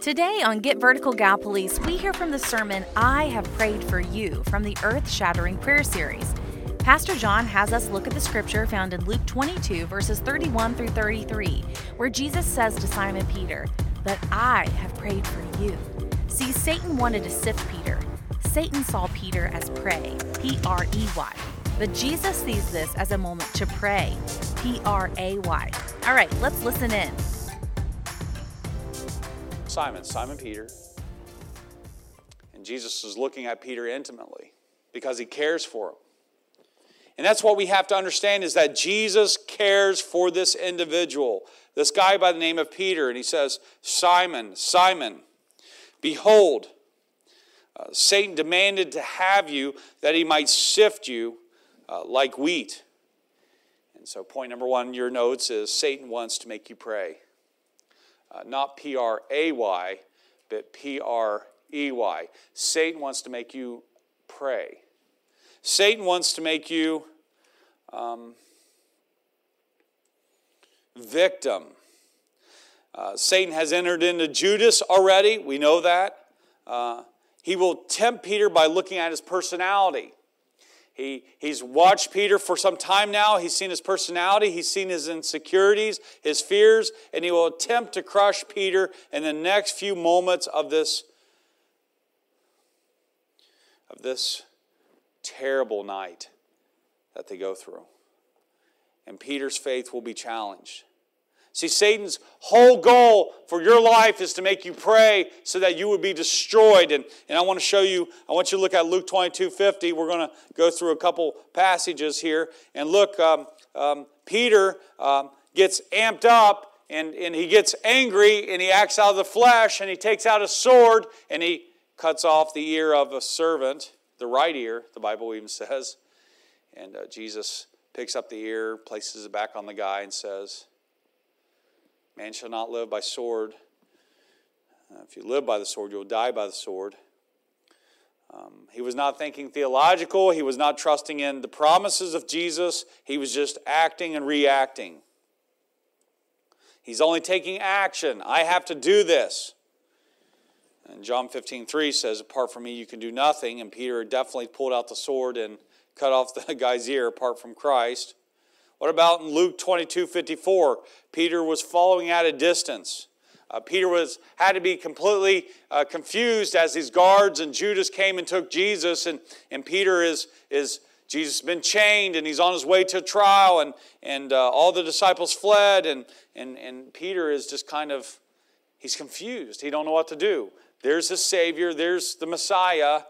Today on Get Vertical Gallipolis, we hear from the sermon I Have Prayed for You from the Earth Shattering Prayer Series. Pastor John has us look at the scripture found in Luke 22, verses 31 through 33, where Jesus says to Simon Peter, But I have prayed for you. See, Satan wanted to sift Peter. Satan saw Peter as prey, P R E Y. But Jesus sees this as a moment to pray, P R A Y. All right, let's listen in. Simon, Simon Peter. And Jesus is looking at Peter intimately because he cares for him. And that's what we have to understand is that Jesus cares for this individual, this guy by the name of Peter. And he says, Simon, Simon, behold, uh, Satan demanded to have you that he might sift you uh, like wheat. And so, point number one in your notes is Satan wants to make you prey uh, not P R A Y, but P R E Y. Satan wants to make you prey. Satan wants to make you um, victim. Uh, Satan has entered into Judas already. We know that. Uh, he will tempt Peter by looking at his personality. He, he's watched Peter for some time now. He's seen his personality, he's seen his insecurities, his fears, and he will attempt to crush Peter in the next few moments of this, of this terrible night that they go through. And Peter's faith will be challenged. See, Satan's whole goal for your life is to make you prey so that you would be destroyed. And, and I want to show you, I want you to look at Luke 22 50. We're going to go through a couple passages here. And look, um, um, Peter um, gets amped up and, and he gets angry and he acts out of the flesh and he takes out a sword and he cuts off the ear of a servant, the right ear, the Bible even says. And uh, Jesus picks up the ear, places it back on the guy, and says, Man shall not live by sword. Uh, if you live by the sword, you'll die by the sword. Um, he was not thinking theological. He was not trusting in the promises of Jesus. He was just acting and reacting. He's only taking action. I have to do this. And John 15, 3 says, Apart from me, you can do nothing. And Peter definitely pulled out the sword and cut off the guy's ear apart from Christ. What about in Luke 22 54? Peter was following at a distance. Uh, Peter was, had to be completely uh, confused as these guards and Judas came and took Jesus, and, and Peter is, is Jesus has been chained and he's on his way to trial, and, and uh, all the disciples fled, and, and, and Peter is just kind of, he's confused. He don't know what to do. There's his Savior, there's the Messiah.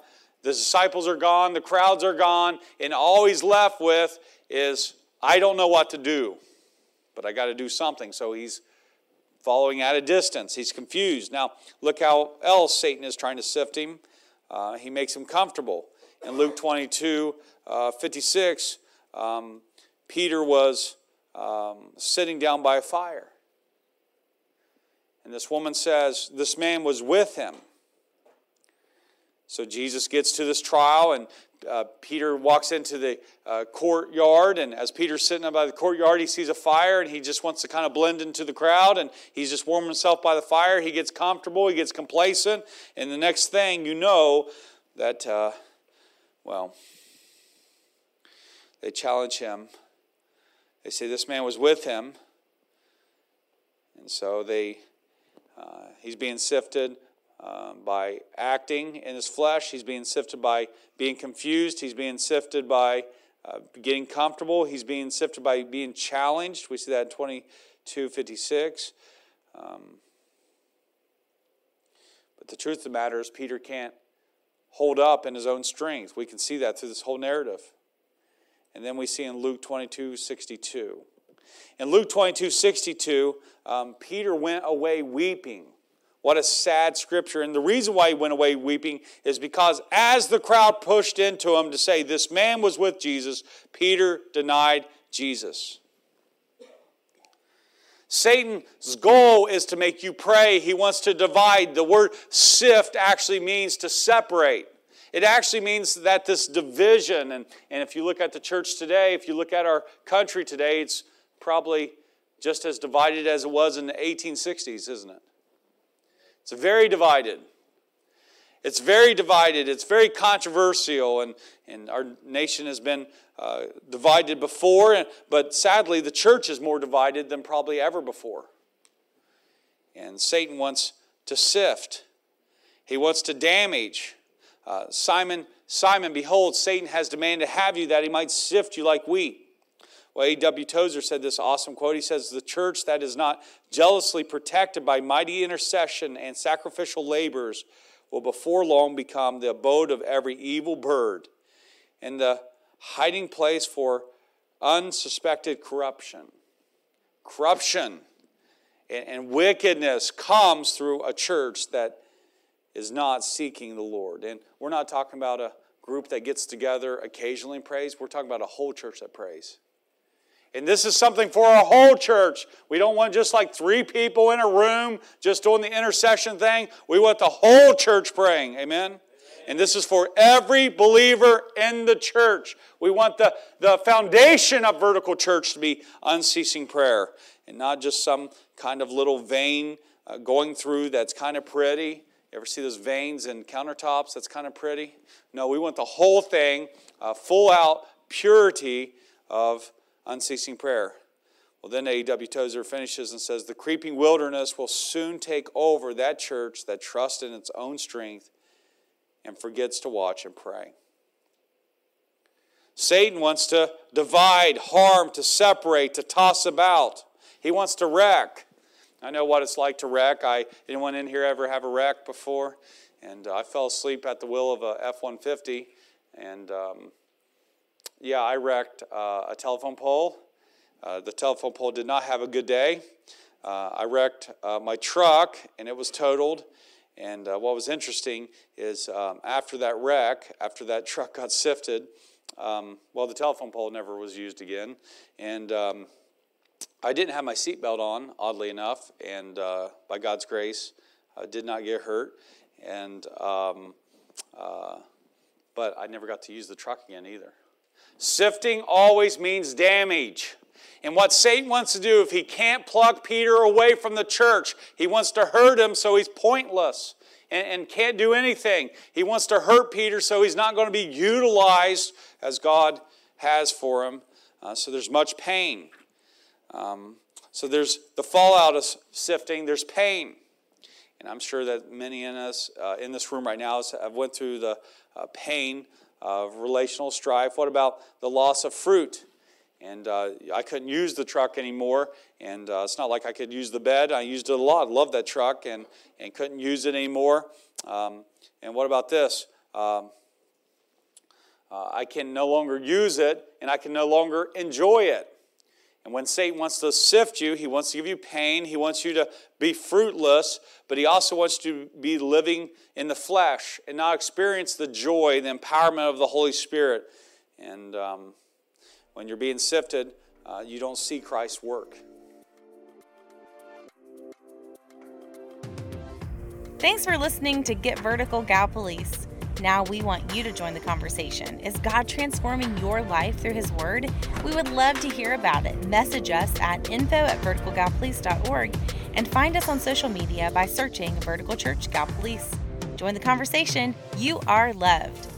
The disciples are gone, the crowds are gone, and all he's left with is I don't know what to do, but I got to do something. So he's following at a distance. He's confused. Now, look how else Satan is trying to sift him. Uh, he makes him comfortable. In Luke 22 uh, 56, um, Peter was um, sitting down by a fire. And this woman says, This man was with him. So Jesus gets to this trial, and uh, Peter walks into the uh, courtyard, and as Peter's sitting by the courtyard, he sees a fire, and he just wants to kind of blend into the crowd, and he's just warming himself by the fire. He gets comfortable, he gets complacent, and the next thing you know, that, uh, well, they challenge him. They say this man was with him, and so they, uh, he's being sifted um, by acting in his flesh. He's being sifted by being confused. He's being sifted by uh, getting comfortable. He's being sifted by being challenged. We see that in 2256. Um, but the truth of the matter is, Peter can't hold up in his own strength. We can see that through this whole narrative. And then we see in Luke 22 62. In Luke 22 62, um, Peter went away weeping. What a sad scripture. And the reason why he went away weeping is because as the crowd pushed into him to say, This man was with Jesus, Peter denied Jesus. Satan's goal is to make you prey. He wants to divide. The word sift actually means to separate. It actually means that this division, and, and if you look at the church today, if you look at our country today, it's probably just as divided as it was in the 1860s, isn't it? It's very divided. It's very divided. It's very controversial, and, and our nation has been uh, divided before, but sadly, the church is more divided than probably ever before. And Satan wants to sift, he wants to damage. Uh, Simon, Simon, behold, Satan has demanded to have you that he might sift you like wheat. Well, A.W. Tozer said this awesome quote. He says, The church that is not jealously protected by mighty intercession and sacrificial labors will before long become the abode of every evil bird and the hiding place for unsuspected corruption. Corruption and, wickedness comes through a church that is not seeking the Lord. And we're not talking about a group that gets together occasionally and prays, we're talking about a whole church that prays. And this is something for our whole church. We don't want just like three people in a room just doing the intercession thing. We want the whole church praying. Amen? And this is for every believer in the church. We want the, the foundation of vertical church to be unceasing prayer and not just some kind of little vein uh, going through that's kind of pretty. You ever see those veins in countertops that's kind of pretty? No, we want the whole thing, uh, full out purity of unceasing prayer. Well, then A.W. Tozer finishes and says, The creeping wilderness will soon take over that church that trusts in its own strength and forgets to watch and pray. Satan wants to divide, harm, to separate, to toss about. He wants to wreck. I know what it's like to wreck. I anyone in here ever have a wreck before? And uh, I fell asleep at the wheel of a F-150, and um, yeah, I wrecked uh, a telephone pole. Uh, the telephone pole did not have a good day. Uh, I wrecked uh, my truck and it was totaled. And uh, what was interesting is um, after that wreck, after that truck got sifted, um, well, the telephone pole never was used again. And um, I didn't have my seatbelt on, oddly enough, and uh, by God's grace, I did not get hurt. And um, but I never got to use the truck again either. Sifting always means damage. And what Satan wants to do, if he can't pluck Peter away from the church, he wants to hurt him so he's pointless and, and can't do anything. He wants to hurt Peter so he's not going to be utilized as God has for him. Uh, so there's much pain. Um, so there's the fallout of sifting, there's pain. And I'm sure that many in us uh, in this room right now have went through the uh, pain of relational strife? What about the loss of fruit? And uh, I couldn't use the truck anymore, and uh, it's not like I could use the bed. I used it a lot. Loved that truck, and and couldn't use it anymore. Um, and what about this? Um, uh, I can no longer use it, and I can no longer enjoy it. And when Satan wants to sift you, he wants to give you pain, he wants you to be fruitless, but he also wants you to be living in the flesh and not experience the joy, the empowerment of the Holy Spirit. And um, when you're being sifted, uh, you don't see Christ's work. Thanks for listening to Get Vertical Gallipolis. Now we want you to join the conversation. Is God transforming your life through His Word? We would love to hear about it. Message us at info at verticalgallipolis.org and find us on social media by searching Vertical Church Gallipolis. Join the conversation. You are loved.